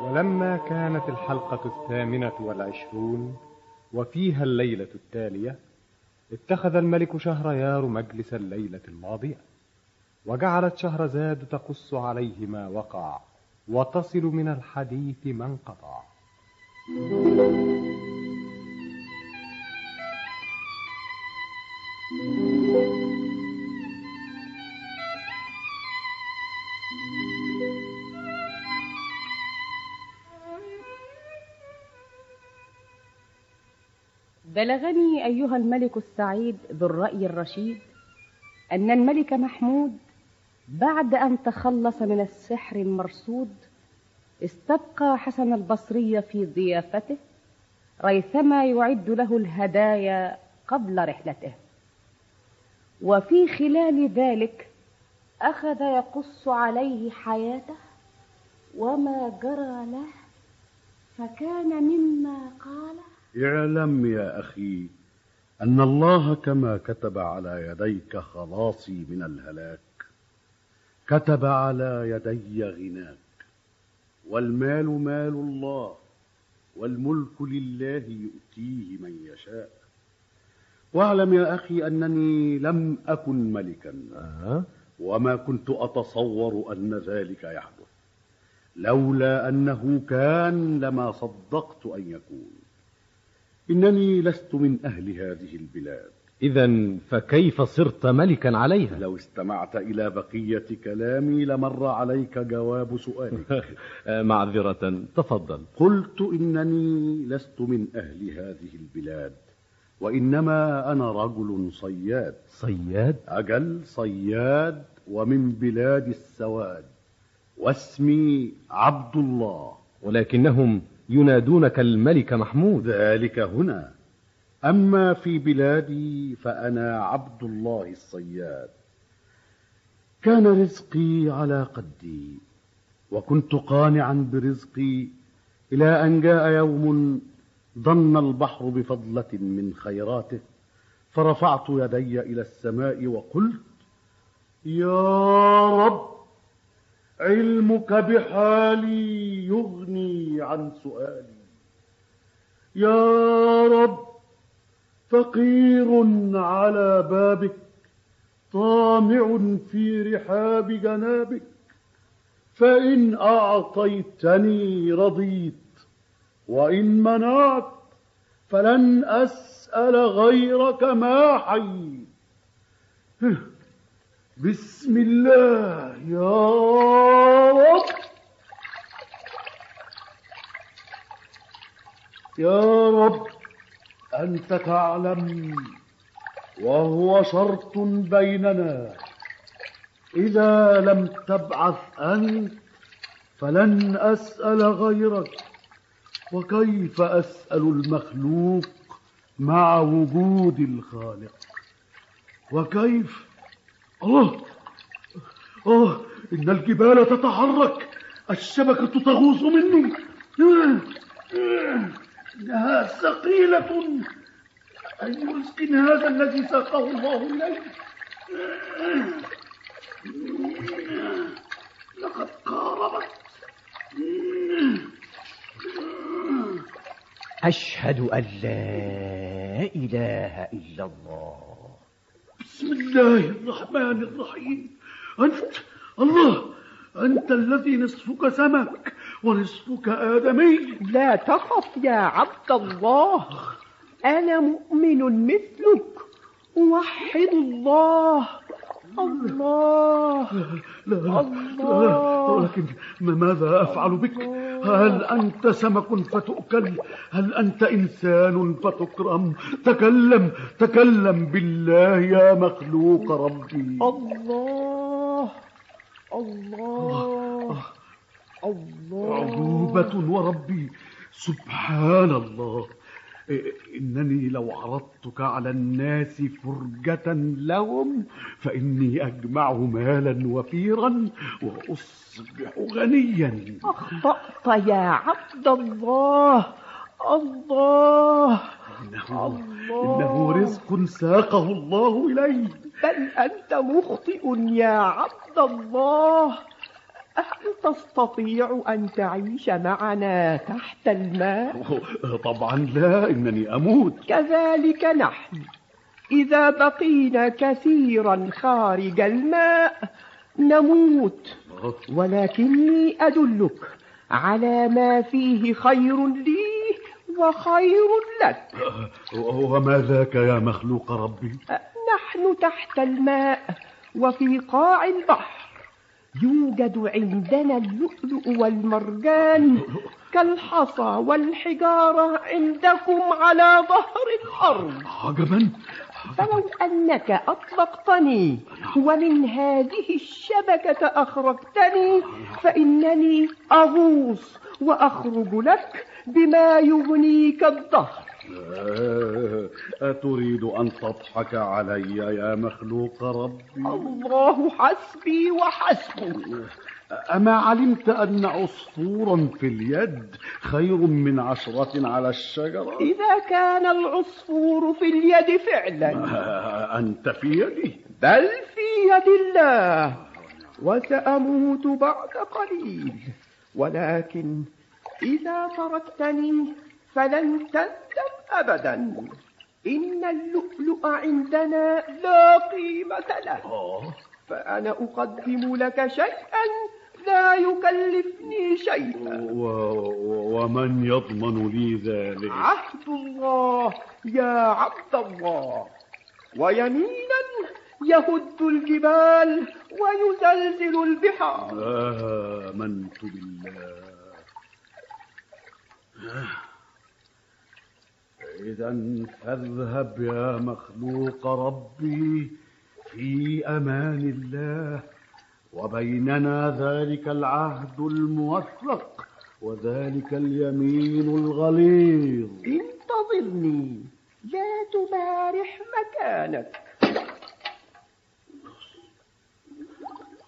ولما كانت الحلقة الثامنة والعشرون وفيها الليلة التالية اتخذ الملك شهريار مجلس الليلة الماضية وجعلت شهرزاد تقص عليه ما وقع وتصل من الحديث ما انقطع. بلغني أيها الملك السعيد ذو الرأي الرشيد أن الملك محمود بعد أن تخلص من السحر المرصود استبقى حسن البصري في ضيافته ريثما يعد له الهدايا قبل رحلته. وفي خلال ذلك أخذ يقص عليه حياته وما جرى له فكان مما قال اعلم يا أخي أن الله كما كتب على يديك خلاصي من الهلاك. كتب على يدي غناك. والمال مال الله والملك لله يؤتيه من يشاء. واعلم يا أخي أنني لم أكن ملكا. وما كنت أتصور أن ذلك يحدث. لولا أنه كان لما صدقت أن يكون. إنني لست من أهل هذه البلاد. إذا فكيف صرت ملكا عليها؟ لو استمعت إلى بقية كلامي لمر عليك جواب سؤالك. معذرة تفضل. قلت إنني لست من أهل هذه البلاد وإنما أنا رجل صياد. صياد؟ أجل صياد ومن بلاد السواد واسمي عبد الله. ولكنهم ينادونك الملك محمود. ذلك هنا. أما في بلادي فأنا عبد الله الصياد. كان رزقي على قدي وكنت قانعا برزقي إلى أن جاء يوم ضن البحر بفضلة من خيراته فرفعت يدي إلى السماء وقلت يا رب علمك بحالي يغني عن سؤالي. يا رب فقير على بابك طامع في رحاب جنابك. فإن أعطيتني رضيت وإن منعت فلن أسأل غيرك ما حييت. بسم الله يا رب. يا رب أنت تعلم وهو شرط بيننا. إذا لم تبعث أنت فلن أسأل غيرك. وكيف أسأل المخلوق مع وجود الخالق؟ وكيف الله آه إن الجبال تتحرك الشبكة تغوص مني. إنها ثقيلة. أي رزق هذا الذي ساقه الله إلي لقد قاربت. أشهد أن لا إله إلا الله. الله الرحمن الرحيم. أنت الله أنت الذي نصفك سمك ونصفك آدمي. لا تخف يا عبد الله. أنا مؤمن مثلك. أوحد الله. الله. لا لا, الله. لا ولكن ماذا أفعل بك؟ هل أنت سمك فتؤكل؟ هل أنت إنسان فتكرم؟ تكلم تكلم بالله يا مخلوق ربي. الله. الله. الله. عجوبة وربي. سبحان الله. إنني لو عرضتك على الناس فرجة لهم فإني أجمع مالا وفيرا وأصبح غنيا. أخطأت يا عبد الله. الله. إنه, الله. إنه رزق ساقه الله إلي بل أنت مخطئ يا عبد الله. هل تستطيع أن تعيش معنا تحت الماء؟ طبعا لا إنني أموت. كذلك نحن. إذا بقينا كثيرا خارج الماء نموت. ولكني أدلك على ما فيه خير لي وخير لك. وما ذاك يا مخلوق ربي؟ نحن تحت الماء وفي قاع البحر. يوجد عندنا اللؤلؤ والمرجان كالحصى والحجارة عندكم على ظهر الأرض. عجبا فلو أنك أطلقتني ومن هذه الشبكة أخرجتني فإنني أغوص وأخرج لك بما يغنيك الظهر أتريد أن تضحك علي يا مخلوق ربي؟ الله حسبي وحسبك أما علمت أن عصفورا في اليد خير من عشرة على الشجرة؟ إذا كان العصفور في اليد فعلا. آه، أنت في يدي. بل في يد الله. وسأموت بعد قليل. ولكن إذا تركتني فلن تندم. أبدا. إن اللؤلؤ عندنا لا قيمة له. آه فأنا أقدم لك شيئا لا يكلفني شيئا. و... و- ومن يضمن لي ذلك؟ عهد الله يا عبد الله. ويمينا يهد الجبال ويزلزل البحار. آمنت بالله. إذا فاذهب يا مخلوق ربي في أمان الله وبيننا ذلك العهد الموثق وذلك اليمين الغليظ. انتظرني لا تبارح مكانك.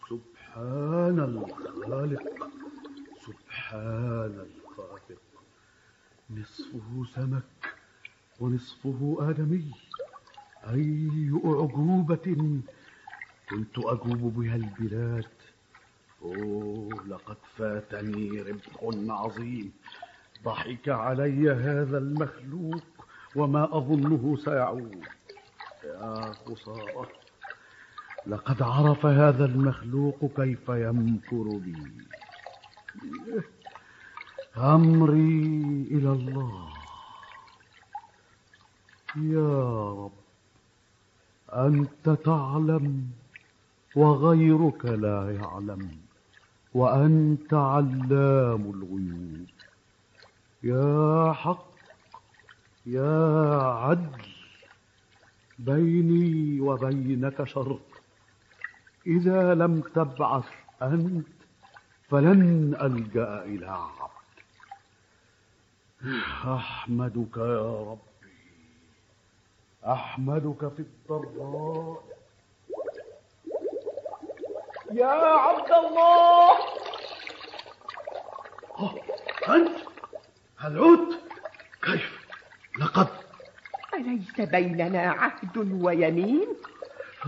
سبحان الخالق سبحان الخالق نصفه سمك ونصفه آدمي. أي أعجوبة كنت أجوب بها البلاد. أوه لقد فاتني ربح عظيم. ضحك علي هذا المخلوق وما أظنه سيعود. يا خسارة لقد عرف هذا المخلوق كيف يمكر بي أمري إلى الله. يا رب أنت تعلم وغيرك لا يعلم وأنت علام الغيوب. يا حق يا عدل بيني وبينك شرط إذا لم تبعث أنت فلن ألجأ إلى عبد. أحمدك يا ربي أحمدك في الضراء. يا عبد الله! أنت؟ هل عدت كيف؟ لقد. أليس بيننا عهد ويمين؟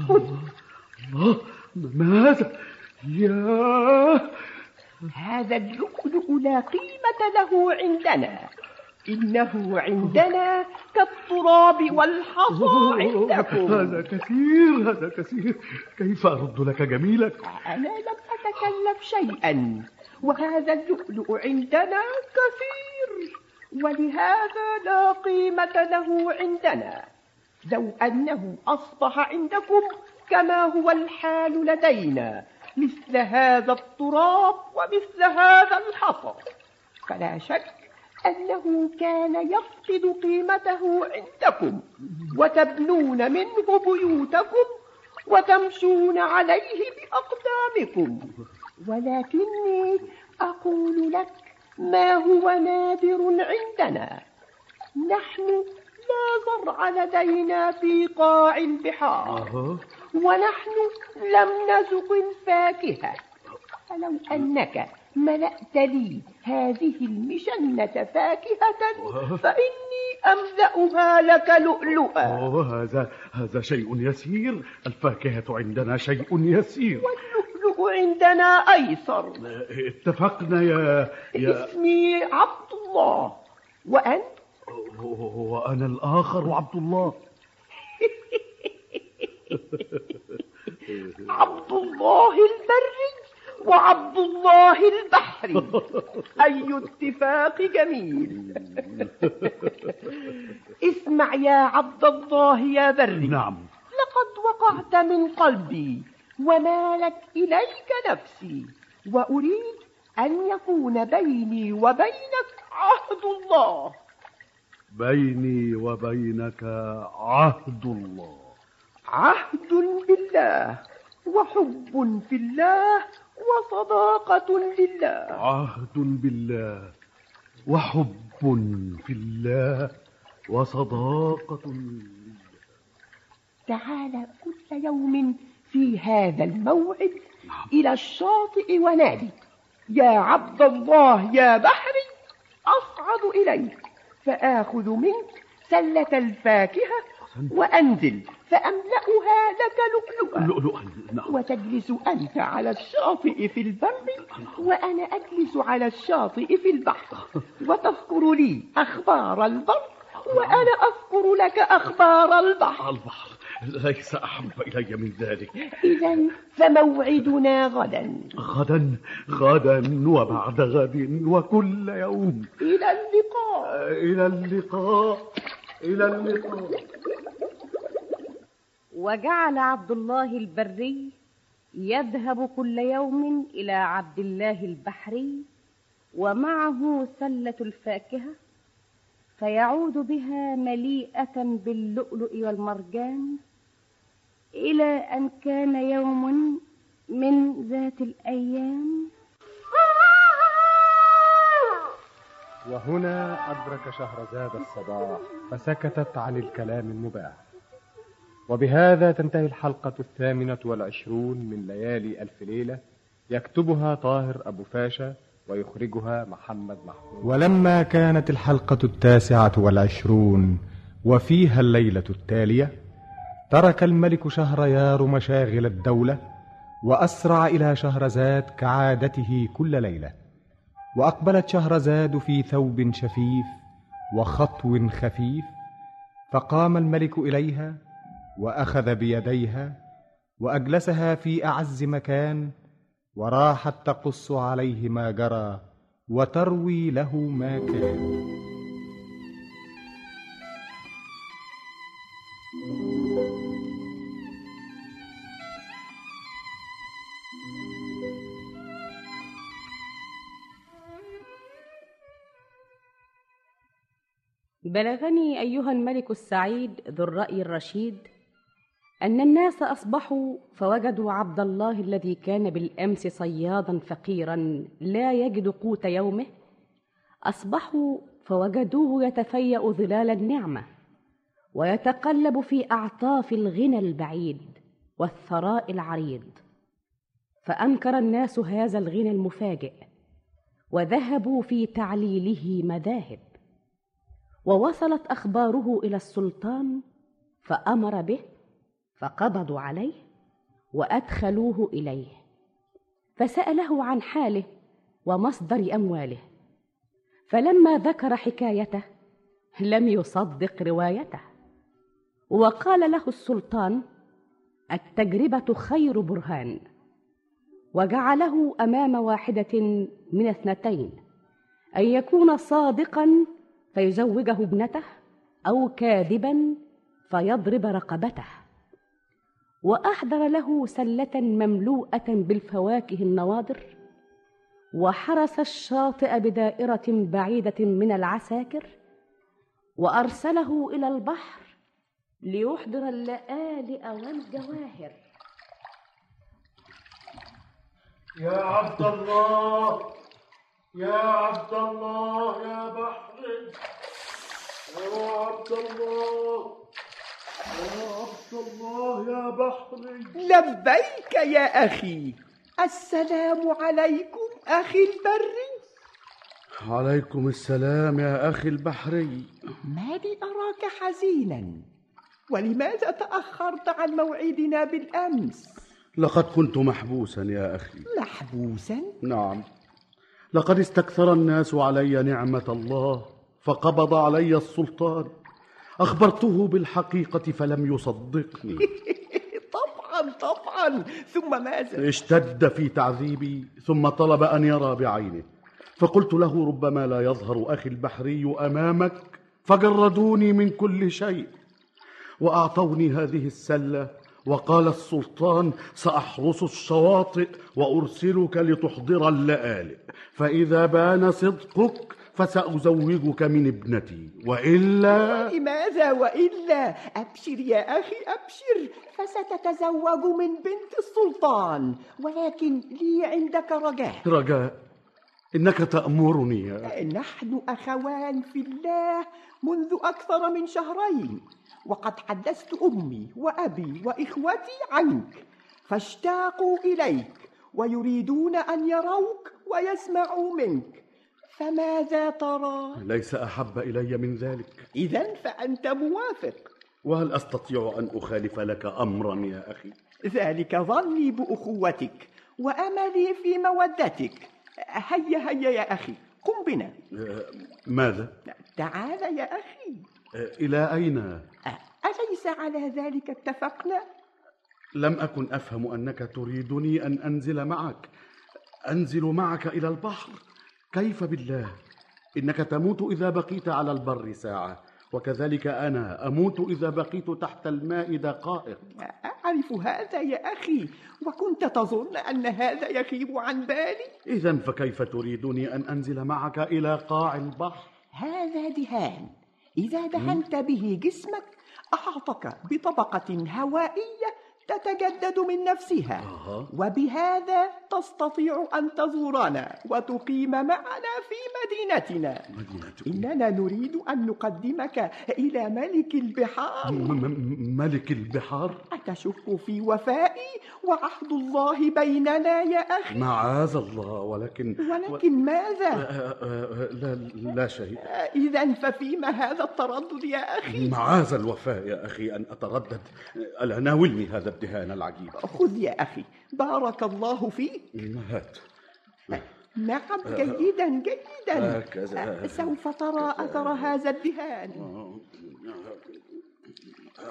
الله ما هذا يا! هذا اللؤلؤ لا قيمة له عندنا. إنه عندنا كالتراب والحصى عندكم. هذا كثير هذا كثير. كيف أرد لك جميلك؟ أنا لم أتكلف شيئا وهذا اللؤلؤ عندنا كثير ولهذا لا قيمة له عندنا. لو أنه أصبح عندكم كما هو الحال لدينا مثل هذا التراب ومثل هذا الحصى. فلا شك أنه كان يفقد قيمته عندكم وتبنون منه بيوتكم وتمشون عليه بأقدامكم. ولكني أقول لك ما هو نادر عندنا. نحن لا زرع لدينا في قاع البحار. ونحن لم نزق الفاكهة. فلو أنك ملأت لي هذه المشنة فاكهة فإني أملأها لك لؤلؤا. أوه هذا هذا شيء يسير. الفاكهة عندنا شيء يسير. واللؤلؤ عندنا أيسر. اتفقنا يا يا اسمي عبد الله. وأنت؟ وأنا الآخر وعبد الله. عبد الله البري. وعبد الله البحري. أي اتفاق جميل. اسمع يا عبد الله يا بري. نعم. لقد وقعت من قلبي ومالت إليك نفسي وأريد أن يكون بيني وبينك عهد الله. بيني وبينك عهد الله. عهد بالله وحب في الله وصداقة لله. عهد بالله وحب في الله وصداقة لله. تعال كل يوم في هذا الموعد إلى الشاطئ ونادي. يا عبد الله يا بحري أصعد إليك فآخذ منك سلة الفاكهة وأنزل فأملأها لك لؤلؤا. لؤلؤا نعم. وتجلس أنت على الشاطئ في البر وأنا أجلس على الشاطئ في البحر. وتذكر لي أخبار البر وأنا أذكر لك أخبار البحر. البحر. ليس أحب إلي من ذلك. إذا فموعدنا غدا. غدا غدا وبعد غد وكل يوم. إلى اللقاء. إلى اللقاء. إلى اللقاء. وجعل عبد الله البري يذهب كل يوم إلى عبد الله البحري ومعه سلة الفاكهة فيعود بها مليئة باللؤلؤ والمرجان إلى أن كان يوم من ذات الأيام. وهنا أدرك شهرزاد الصباح فسكتت عن الكلام المباح. وبهذا تنتهي الحلقة الثامنة والعشرون من ليالي ألف ليلة. يكتبها طاهر أبو فاشا ويخرجها محمد محمود. ولما كانت الحلقة التاسعة والعشرون وفيها الليلة التالية ترك الملك شهريار مشاغل الدولة وأسرع إلى شهرزاد كعادته كل ليلة وأقبلت شهرزاد في ثوب شفيف وخطو خفيف فقام الملك إليها وأخذ بيديها وأجلسها في أعز مكان وراحت تقص عليه ما جرى وتروي له ما كان. بلغني أيها الملك السعيد ذو الرأي الرشيد أن الناس أصبحوا فوجدوا عبد الله الذي كان بالأمس صيادا فقيرا لا يجد قوت يومه أصبحوا فوجدوه يتفيأ ظلال النعمة ويتقلب في أعطاف الغنى البعيد والثراء العريض. فأنكر الناس هذا الغنى المفاجئ وذهبوا في تعليله مذاهب. ووصلت أخباره إلى السلطان فأمر به فقبضوا عليه وأدخلوه إليه فسأله عن حاله ومصدر أمواله فلما ذكر حكايته لم يصدق روايته وقال له السلطان التجربة خير برهان وجعله أمام واحدة من اثنتين أن يكون صادقا فيزوجه ابنته أو كاذبا فيضرب رقبته. وأحضر له سلة مملوءة بالفواكه النواضر وحرس الشاطئ بدائرة بعيدة من العساكر وأرسله إلى البحر ليحضر اللآلئ والجواهر. يا عبد الله يا عبد الله يا بحر. يا عبد الله. يا عبد الله يا بحر لبيك يا أخي. السلام عليكم أخي البري. عليكم السلام يا أخي البحري. ما لي أراك حزينا؟ ولماذا تأخرت عن موعدنا بالأمس؟ لقد كنت محبوسا يا أخي. محبوسا؟ نعم. لقد استكثر الناس علي نعمة الله فقبض علي السلطان. أخبرته بالحقيقة فلم يصدقني. طبعا طبعا. ثم ماذا؟ اشتد في تعذيبي ثم طلب أن يرى بعينه. فقلت له ربما لا يظهر أخي البحري أمامك فجردوني من كل شيء. وأعطوني هذه السلة وقال السلطان سأحرس الشواطئ وأرسلك لتحضر اللآلئ. فإذا بان صدقك فسأزوجك من ابنتي. وإلا لماذا وإلا؟ أبشر يا أخي أبشر. فستتزوج من بنت السلطان. ولكن لي عندك رجاء. رجاء إنك تأمرني. يا نحن أخوان في الله منذ أكثر من شهرين. وقد حدثت أمي وأبي وإخوتي عنك فاشتاقوا إليك ويريدون أن يروك ويسمعوا منك. فماذا ترى؟ ليس أحب إلي من ذلك إذا فأنت موافق وهل أستطيع أن أخالف لك أمرا يا أخي ذلك ظني بأخوتك وأملي في مودتك هيا هيا يا أخي قم بنا آه، ماذا؟ تعال يا أخي آه، إلى أين؟ أليس على ذلك اتفقنا؟ لم أكن أفهم أنك تريدني أن أنزل معك أنزل معك إلى البحر كيف بالله؟ إنك تموت إذا بقيت على البر ساعة وكذلك أنا أموت إذا بقيت تحت الماء دقائق. أعرف هذا يا أخي وكنت تظن أن هذا يغيب عن بالي. إذا فكيف تريدني أن أنزل معك إلى قاع البحر؟ هذا دهان. إذا دهنت به جسمك أحاطك بطبقة هوائية تتجدد من نفسها. وبهذا تستطيع أن تزورنا وتقيم معنا في مدينتنا. إننا نريد أن نقدمك إلى ملك البحار. ملك البحار؟ أتشك في وفائي وعهد الله بيننا يا أخي. معاذ الله ولكن ولكن ماذا؟ آه، آه، لا, لا شيء. إذا ففيم هذا التردد يا أخي؟ معاذ الوفاء يا أخي أن أتردد. ألا ناولني هذا الدهان العجيب خذ يا أخي بارك الله فيك هات نعم جيدا جيدا هكذا. سوف ترى أثر هذا الدهان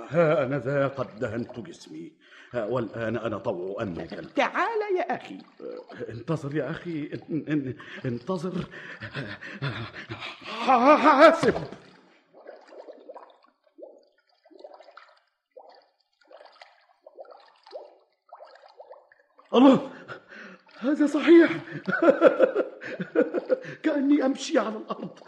ها أنا ذا قد دهنت جسمي والآن أنا طوع أنك تعال يا أخي انتظر يا أخي ان- ان- انتظر حاسب الله هذا صحيح. كأني أمشي على الأرض.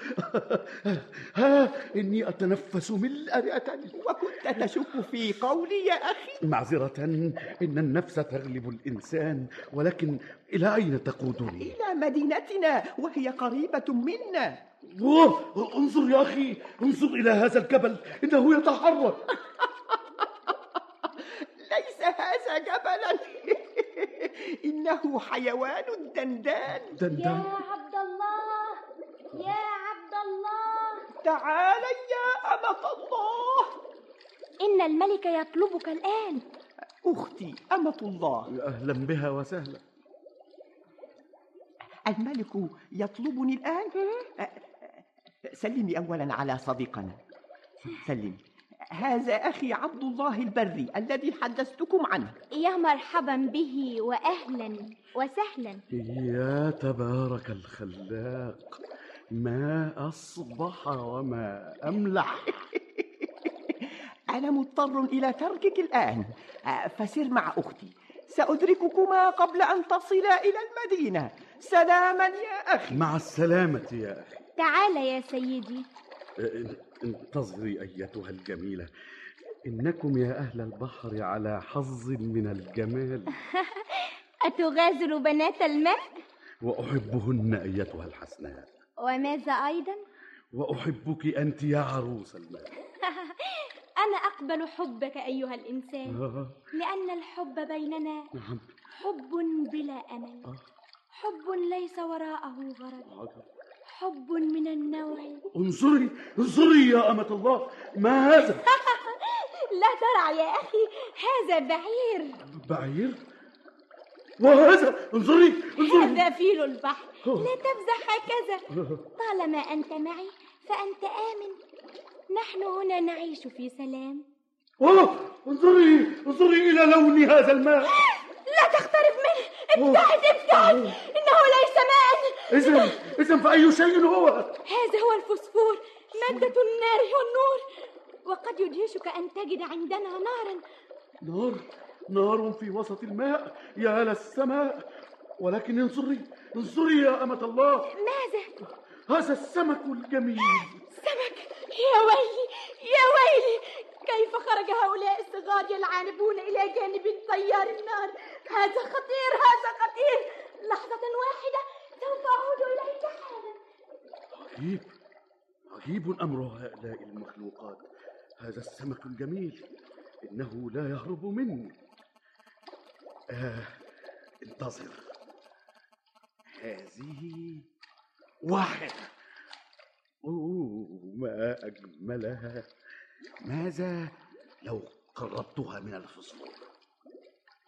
ها إني أتنفس ملء رئتي وكنت تشك في قولي يا أخي. معذرة إن النفس تغلب الإنسان ولكن إلى أين تقودني؟ إلى مدينتنا وهي قريبة منا. أوه انظر يا أخي انظر إلى هذا الجبل إنه يتحرك ليس هذا جبلا إنه حيوان الدندان يا دندان عبد الله يا عبد الله. تعال يا أمة الله. إن الملك يطلبك الآن. أختي أمة الله. أهلا بها وسهلا. الملك يطلبني الآن. سلمي أولا على صديقنا. سلمي. هذا أخي عبد الله البري الذي حدثتكم عنه. يا مرحبا به وأهلا وسهلا. يا تبارك الخلاق ما أصبح وما أملح. أنا مضطر إلى تركك الآن. أ، فسر مع أختي. سأدرككما قبل أن تصلا إلى المدينة. سلاما يا أخي. مع السلامة يا أخي. تعال يا سيدي. ان- انتظري أيتها الجميلة. إنكم يا أهل البحر على حظ من الجمال. أتغازل بنات الماء وأحبهن أيتها الحسناء وماذا أيضا؟ وأحبك أنت يا عروس الماء أنا أقبل حبك أيها الإنسان آه، لأن الحب بيننا نعم. حب بلا أمل. آه. حب ليس وراءه غرض. حب من النوع. انظري انظري يا أمة الله ما هذا؟ لا ترع يا أخي هذا بعير. بعير؟ وهذا؟ انظري انظري. هذا فيل البحر. لا تفزع هكذا. طالما أنت معي فأنت آمن. نحن هنا نعيش في سلام. أوه انظري انظري إلى لون هذا الماء. لا تقترب منه. ابتعد ابتعد. إنه ليس ماء إذا إذا فأي شيء هو؟ هذا هو الفوسفور مادة النار والنور. وقد يدهشك أن تجد عندنا نارا. نار نار في وسط الماء. يا للسماء ولكن انظري انظري يا أمة الله. ماذا؟ هذا السمك الجميل. سمك؟ يا ويلي يا ويلي. كيف خرج هؤلاء الصغار يلعنبون إلى جانب تيار النار؟ هذا خطير هذا خطير. لحظة واحدة سوف أعود إليك حالا عجيب عجيب أمر هؤلاء المخلوقات. هذا السمك الجميل. إنه لا يهرب مني. آه انتظر. هذه واحدة. أوه ما أجملها. ماذا؟ لو قربتها من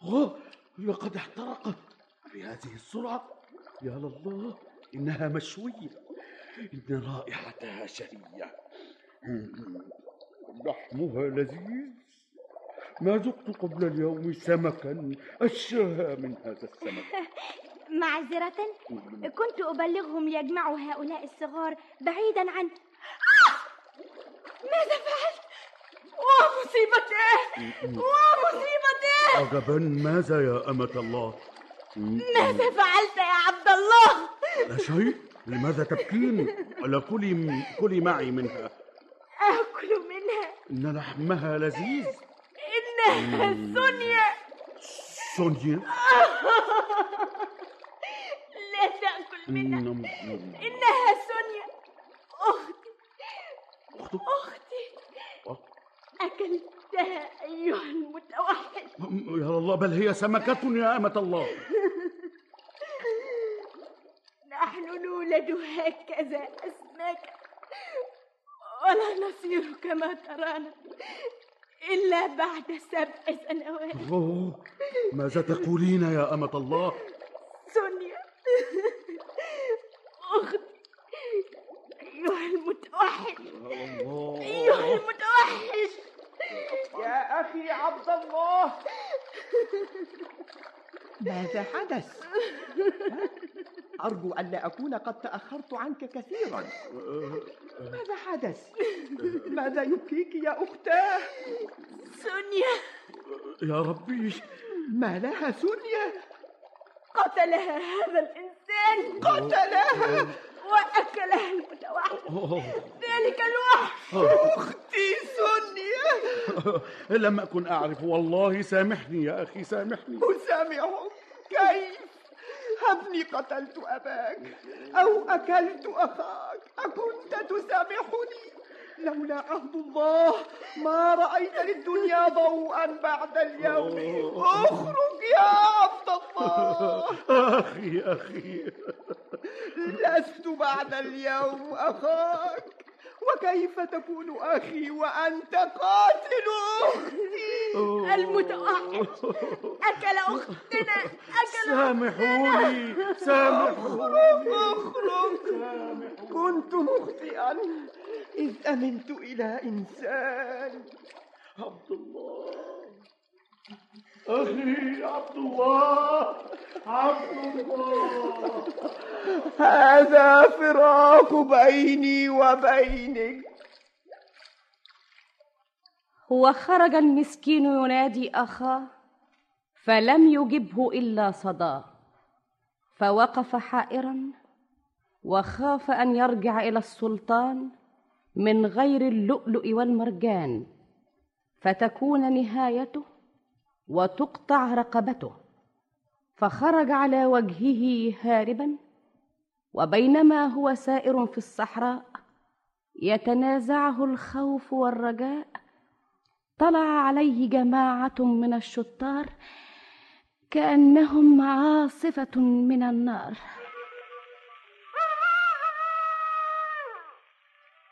أوه! لقد احترقت بهذه السرعة يا لله إنها مشوية إن رائحتها شهية. لحمها لذيذ ما ذقت قبل اليوم سمكا أشهى من هذا السمك معذرة كنت أبلغهم يجمعوا هؤلاء الصغار بعيدا عن آه! ماذا فعلت؟ ومصيبتي ومصيبتي عجبا ماذا يا أمة الله. ماذا فعلت يا عبد الله؟ لا شيء. لماذا تبكين؟ ألا كلي كلي معي منها. آكل منها. إن لحمها لذيذ. إنها سونيا. سونيا؟ لا تأكل منها. نم- نم. إنها سونيا. أختي. أختك؟ أختي. أكلتها أيها المتوحد. يا الله بل هي سمكة يا أمة الله. نحن نولد هكذا أسماكا ولا نصير كما ترانا إلا بعد سبع سنوات. أوه ماذا تقولين يا أمة الله؟ سونيا أختي أيها المتوحد الله. أيها المتوحش يا أخي عبد الله ماذا حدث؟ أرجو ألا أكون قد تأخرت عنك كثيرا ماذا حدث؟ ماذا يبكيك يا أختاه؟ سونيا يا ربي ما لها سونيا؟ قتلها هذا الإنسان قتلها وأكلها المتوحد أوه. ذلك الوحش أختي سونيا لم أكن أعرف. والله سامحني يا أخي سامحني. أسامحك كيف؟ هبني قتلت أباك. أو أكلت أخاك. أكنت تسامحني؟ لولا عهد الله ما رأيت للدنيا ضوءا بعد اليوم. أخرج يا عبد الله. أخي أخي. لست بعد اليوم أخاك. وكيف تكون أخي وأنت قاتل؟ أختي المتوحش أكل أختنا أكل سامحوني سامحوني. أخرج. كنت مخطئا. إذ أمنت إلى إنسان. عبد الله. أخي عبد الله عبد الله. هذا فراق بيني وبينك. وخرج المسكين ينادي أخاه فلم يجبه إلا صداه. فوقف حائرا وخاف أن يرجع إلى السلطان من غير اللؤلؤ والمرجان فتكون نهايته وتقطع رقبته. فخرج على وجهه هاربا وبينما هو سائر في الصحراء يتنازعه الخوف والرجاء. طلع عليه جماعة من الشطار كأنهم عاصفة من النار.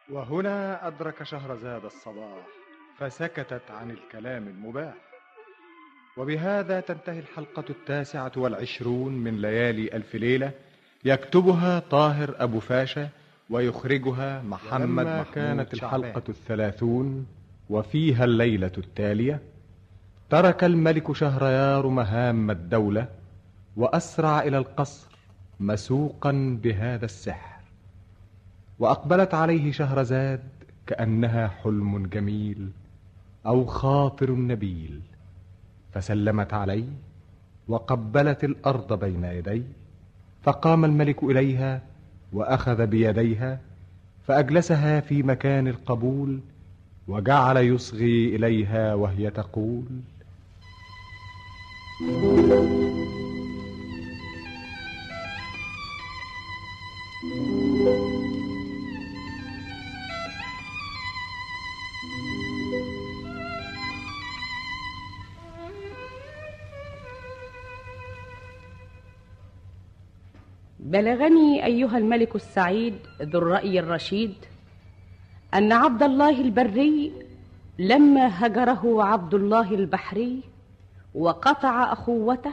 وهنا أدرك شهرزاد الصباح فسكتت عن الكلام المباح. وبهذا تنتهي الحلقة التاسعة والعشرون من ليالي ألف ليلة. يكتبها طاهر أبو فاشا ويخرجها محمد محمود كانت. الحلقة الثلاثون وفيها الليلة التالية ترك الملك شهريار مهام الدولة وأسرع إلى القصر مسوقا بهذا السحر. وأقبلت عليه شهرزاد كأنها حلم جميل أو خاطر نبيل. فسلمت عليه وقبلت الأرض بين يديه فقام الملك إليها وأخذ بيديها فأجلسها في مكان القبول وجعل يصغي إليها وهي تقول بلغني أيها الملك السعيد ذو الرأي الرشيد أن عبد الله البري لما هجره عبد الله البحري وقطع أخوته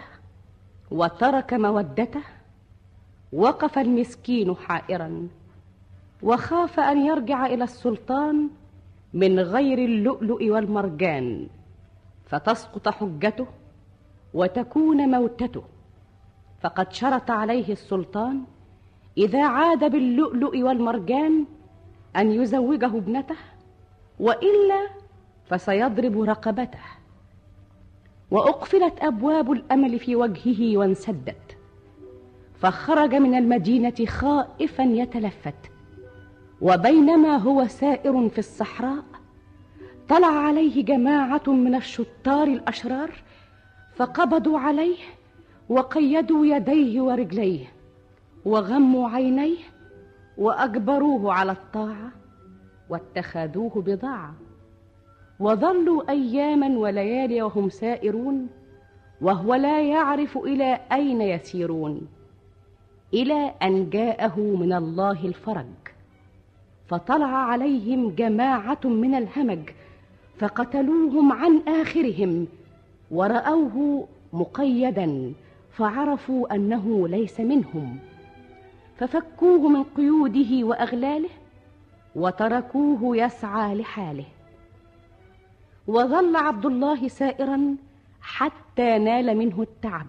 وترك مودته وقف المسكين حائرا وخاف أن يرجع إلى السلطان من غير اللؤلؤ والمرجان فتسقط حجته وتكون موتته فقد شرط عليه السلطان إذا عاد باللؤلؤ والمرجان أن يزوجه ابنته وإلا فسيضرب رقبته. وأقفلت أبواب الأمل في وجهه وانسدت. فخرج من المدينة خائفا يتلفت. وبينما هو سائر في الصحراء طلع عليه جماعة من الشطار الأشرار فقبضوا عليه وقيدوا يديه ورجليه وغموا عينيه وأجبروه على الطاعة واتخذوه بضاعة. وظلوا أياما وليالي وهم سائرون وهو لا يعرف إلى أين يسيرون إلى أن جاءه من الله الفرج. فطلع عليهم جماعة من الهمج فقتلوهم عن آخرهم ورأوه مقيدا. فعرفوا أنه ليس منهم. ففكوه من قيوده وأغلاله وتركوه يسعى لحاله. وظل عبد الله سائرا حتى نال منه التعب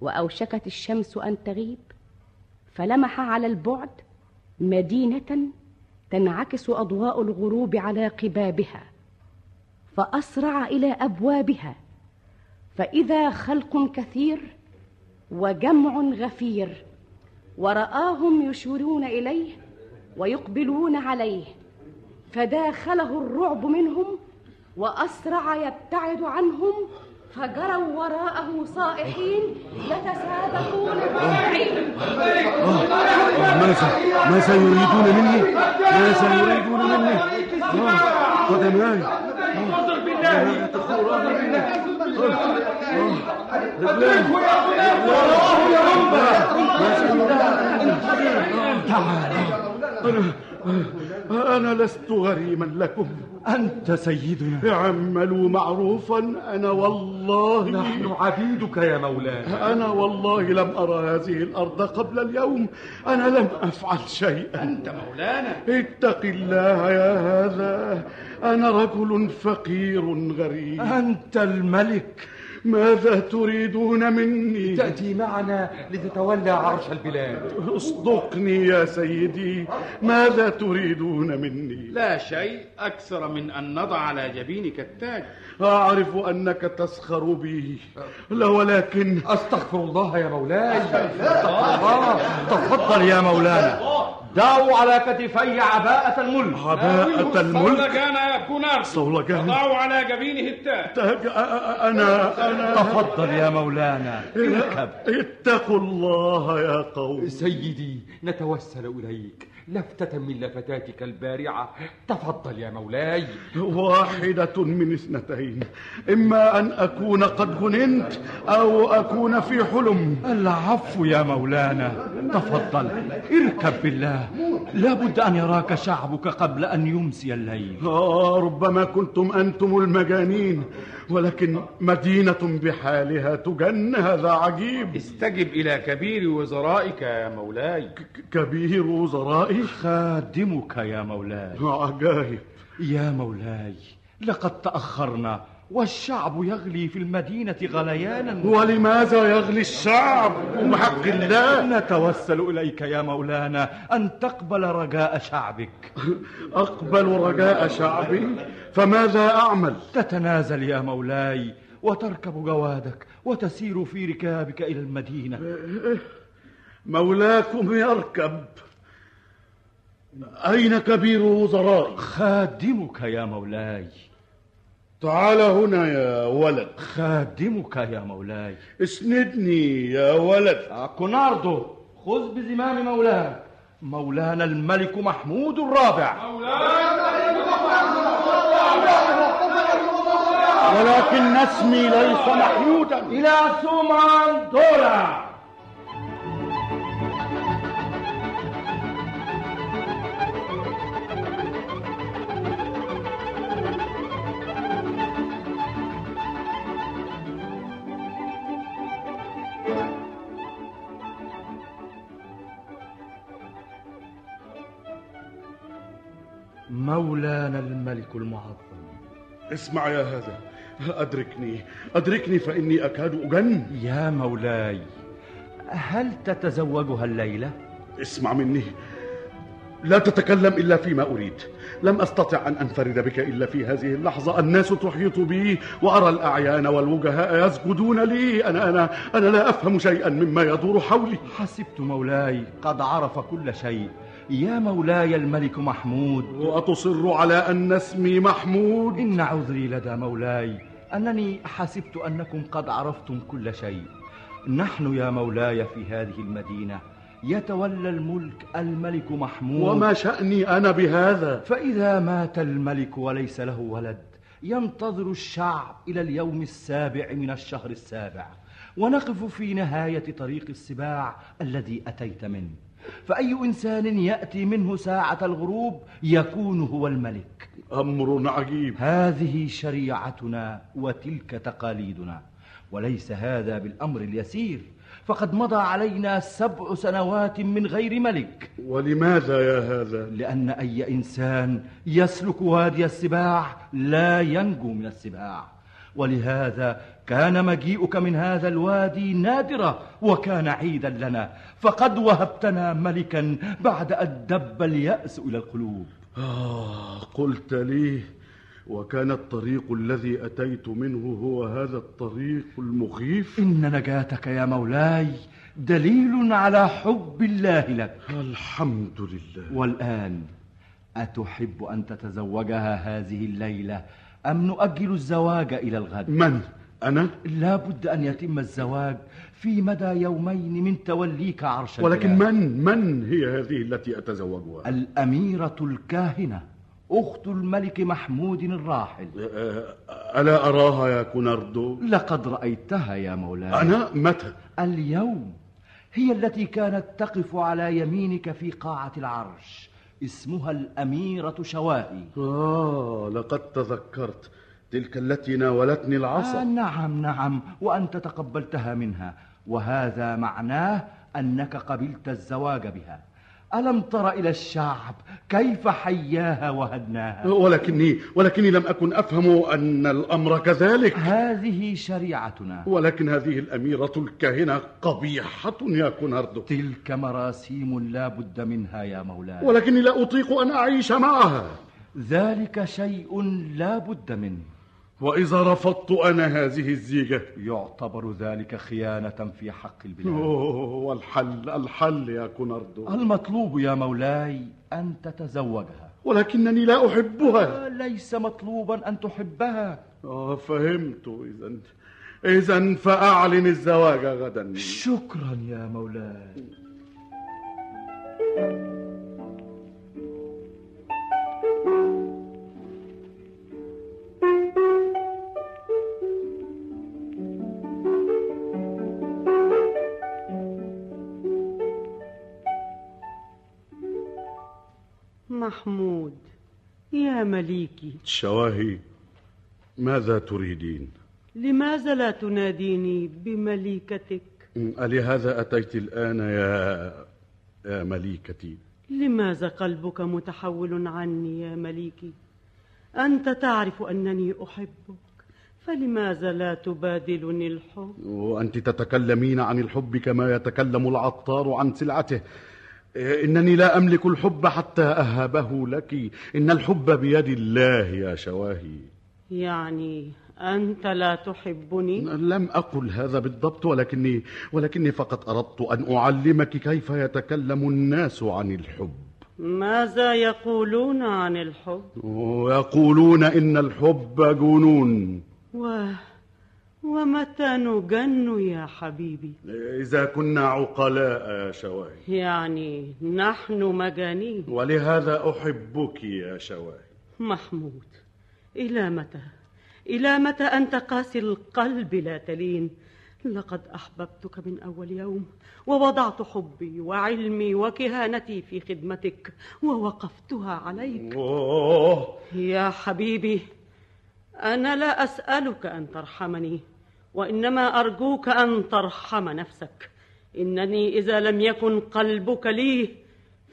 وأوشكت الشمس أن تغيب. فلمح على البعد مدينة تنعكس أضواء الغروب على قبابها فأسرع إلى أبوابها. فإذا خلق كثير وجمع غفير ورآهم يشيرون إليه ويقبلون عليه فداخله الرعب منهم وأسرع يبتعد عنهم فجروا وراءه صائحين يتسابقون ماذا ما سيريدون مني؟ ما سيريدون مني؟ قدماي بالله. تخوران مني أنا أنا لست غريما لكم. أنت سيدنا. اعملوا معروفا. أنا والله نحن عبيدك يا مولانا. أنا والله لم أرى هذه الأرض قبل اليوم. أنا لم أفعل شيئا. أنت مولانا. اتق الله يا هذا. أنا رجل فقير غريب. أنت الملك. ماذا تريدون مني؟ تأتي معنا لتتولى عرش البلاد. اصدقني يا سيدي. ماذا تريدون مني؟ لا شيء أكثر من أن نضع على جبينك التاج. أعرف أنك تسخر بي لا ولكن أستغفر الله يا مولاي. أستغفر الله. تفضل يا مولانا. دعوا على كتفي عباءة الملك. عباءة الملك؟ صولجان يا كونار صولجان. وضعوا على جبينه التاج. تاج أنا أنا تفضل يا مولانا. اركب. اتقوا الله يا قوم. سيدي نتوسل إليك. لفتة من لفتاتك البارعة. تفضل يا مولاي. واحدة من اثنتين. إما أن أكون قد جننت أو أكون في حلم. العفو يا مولانا. تفضل. اركب بالله. لابد أن يراك شعبك قبل أن يمسي الليل. آه ربما كنتم أنتم المجانين. ولكن مدينة بحالها تجن هذا عجيب. استجب إلى كبير وزرائك يا مولاي. كبير وزرائي؟ خادمك يا مولاي. عجائب يا مولاي لقد تأخرنا. والشعب يغلي في المدينة غليانا. ولماذا يغلي الشعب؟ بحق الله. نتوسل إليك يا مولانا أن تقبل رجاء شعبك. أقبل رجاء شعبي؟ فماذا أعمل؟ تتنازل يا مولاي وتركب جوادك وتسير في ركابك إلى المدينة. مولاكم يركب. أين كبير وزرائي؟ خادمك يا مولاي. تعال هنا يا ولد. خادمك يا مولاي. اسندني يا ولد. كوناردو خذ بزمام مولاك مولانا الملك محمود الرابع. ولكن اسمي ليس محمودا إلى سومان دولا مولانا الملك المعظم. اسمع يا هذا أدركني أدركني فإني أكاد أجن. يا مولاي هل تتزوجها الليلة؟ اسمع مني. لا تتكلم إلا فيما أريد. لم أستطع أن أنفرد بك إلا في هذه اللحظة. الناس تحيط بي وأرى الأعيان والوجهاء يسجدون لي. أنا أنا أنا لا أفهم شيئا مما يدور حولي. حسبت مولاي قد عرف كل شيء. يا مولاي الملك محمود. وأتصر على أن اسمي محمود. إن عذري لدى مولاي أنني حسبت أنكم قد عرفتم كل شيء. نحن يا مولاي في هذه المدينة يتولى الملك الملك محمود. وما شأني أنا بهذا؟ فإذا مات الملك وليس له ولد ينتظر الشعب إلى اليوم السابع من الشهر السابع. ونقف في نهاية طريق السباع الذي أتيت منه. فأي إنسان يأتي منه ساعة الغروب يكون هو الملك. أمر عجيب. هذه شريعتنا وتلك تقاليدنا وليس هذا بالأمر اليسير. فقد مضى علينا سبع سنوات من غير ملك. ولماذا يا هذا؟ لأن أي إنسان يسلك وادي السباع لا ينجو من السباع. ولهذا كان مجيئك من هذا الوادي نادرة وكان عيدا لنا. فقد وهبتنا ملكا بعد أن دب اليأس إلى القلوب. آه قلت لي وكان الطريق الذي أتيت منه هو هذا الطريق المخيف؟ إن نجاتك يا مولاي دليل على حب الله لك. الحمد لله. والآن أتحب أن تتزوجها هذه الليلة أم نؤجل الزواج إلى الغد؟ من؟ أنا؟ لا بد أن يتم الزواج في مدى يومين من توليك عرش ولكن. من؟ من هي هذه التي أتزوجها؟ الأميرة الكاهنة أخت الملك محمود الراحل أه، ألا أراها يا كوناردو؟ لقد رأيتها يا مولاي أنا متى؟ اليوم هي التي كانت تقف على يمينك في قاعة العرش اسمها الأميرة شواهي آه لقد تذكرت تلك التي ناولتني آه العصا نعم نعم وأنت تقبلتها منها. وهذا معناه أنك قبلت الزواج بها. ألم تر إلى الشعب؟ كيف حياها وهدناها؟ ولكني ولكني لم أكن أفهم أن الأمر كذلك. هذه شريعتنا. ولكن هذه الأميرة الكاهنة قبيحة يا كوناردو. تلك مراسيم لا بد منها يا مولاي. ولكني لا أطيق أن أعيش معها. ذلك شيء لا بد منه. وإذا رفضت أنا هذه الزيجة. يعتبر ذلك خيانة في حق البلاد. والحل الحل يا كوناردو. المطلوب يا مولاي أن تتزوجها. ولكنني لا أحبها. ليس مطلوبا أن تحبها. آه فهمت. إذا إذا فأعلن الزواج غدا. شكرا يا مولاي. محمود. يا مليكي. شواهي ماذا تريدين؟ لماذا لا تناديني بمليكتك؟ ألهذا أتيت الآن يا يا مليكتي؟ لماذا قلبك متحول عني يا مليكي؟ أنت تعرف أنني أحبك فلماذا لا تبادلني الحب؟ وأنت تتكلمين عن الحب كما يتكلم العطار عن سلعته. إنني لا أملك الحب حتى أهبه لك. إن الحب بيد الله يا شواهي. يعني أنت لا تحبني؟ لم أقل هذا بالضبط ولكني ولكني فقط أردت أن أعلمك كيف يتكلم الناس عن الحب. ماذا يقولون عن الحب؟ ويقولون إن الحب جنون. و... ومتى نجن يا حبيبي؟ إذا كنا عقلاء يا شواهي يعني نحن مجانين. ولهذا أحبك يا شواهي محمود إلى متى؟ إلى متى أنت قاسي القلب لا تلين؟ لقد أحببتك من أول يوم ووضعت حبي وعلمي وكهانتي في خدمتك ووقفتها عليك. أوه. يا حبيبي أنا لا أسألك أن ترحمني. وإنما أرجوك أن ترحم نفسك. إنني إذا لم يكن قلبك لي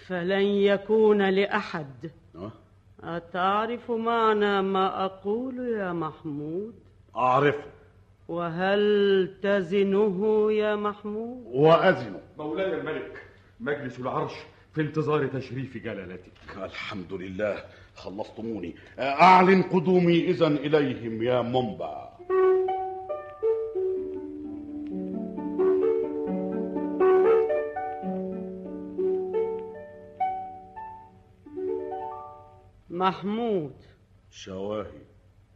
فلن يكون لأحد. أه؟ أتعرف معنى ما أقول يا محمود؟ أعرفه وهل تزنه يا محمود؟ وأزنه مولاي الملك مجلس العرش في انتظار تشريف جلالتك. الحمد لله خلصتموني. أعلن قدومي إذا إليهم يا منبع. محمود. شواهي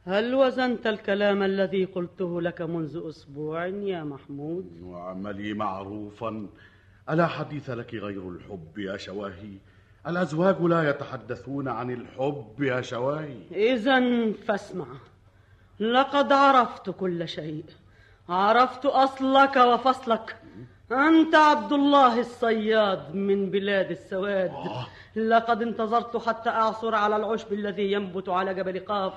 هل وزنت الكلام الذي قلته لك منذ أسبوع يا محمود؟ وعملي معروفا. ألا حديث لك غير الحب يا شواهي؟ الأزواج لا يتحدثون عن الحب يا شواهي. إذا فاسمع. لقد عرفت كل شيء. عرفت أصلك وفصلك. أنت عبد الله الصياد من بلاد السواد. لقد انتظرت حتى أعثر على العشب الذي ينبت على جبل قاف.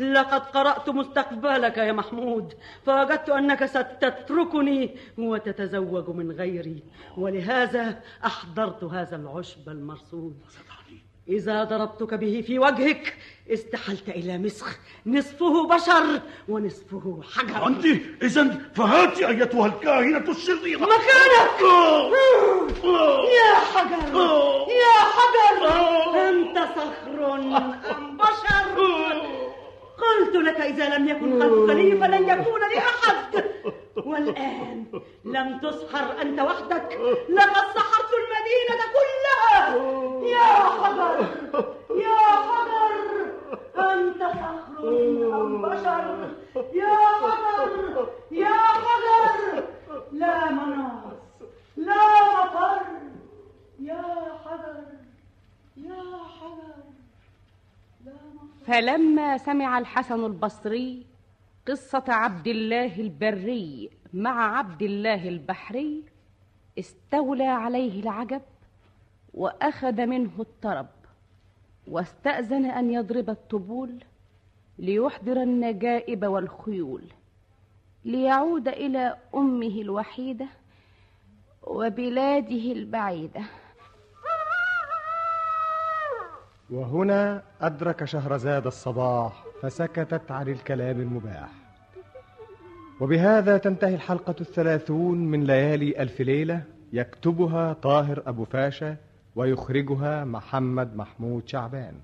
لقد قرأت مستقبلك يا محمود. فوجدت أنك ستتركني وتتزوج من غيري. ولهذا أحضرت هذا العشب المرصود. إذا ضربتك به في وجهك استحلت إلى مسخ. نصفه بشر ونصفه حجر. أنت إذا فهاتي أيتها الكاهنة الشريرة. مكانك. يا حجر. يا حجر. أنت صخر أم بشر. قلت لك إذا لم يكن لي فلن يكون لأحد والآن لم تسحر أنت وحدك. لقد سحرت المدينة كلها. يا حجر يا حجر أنت صخر أم بشر. يا حجر يا حجر لا مناص لا مفر يا حجر يا حجر لا فلما سمع الحسن البصري قصة عبد الله البري مع عبد الله البحري استولى عليه العجب وأخذ منه الطرب واستأذن أن يضرب الطبول ليحضر النجائب والخيول ليعود إلى أمه الوحيدة وبلاده البعيدة. وهنا أدرك شهرزاد الصباح فسكتت عن الكلام المباح. وبهذا تنتهي الحلقة الثلاثون من ليالي ألف ليلة يكتبها طاهر أبو فاشا ويخرجها محمد محمود شعبان.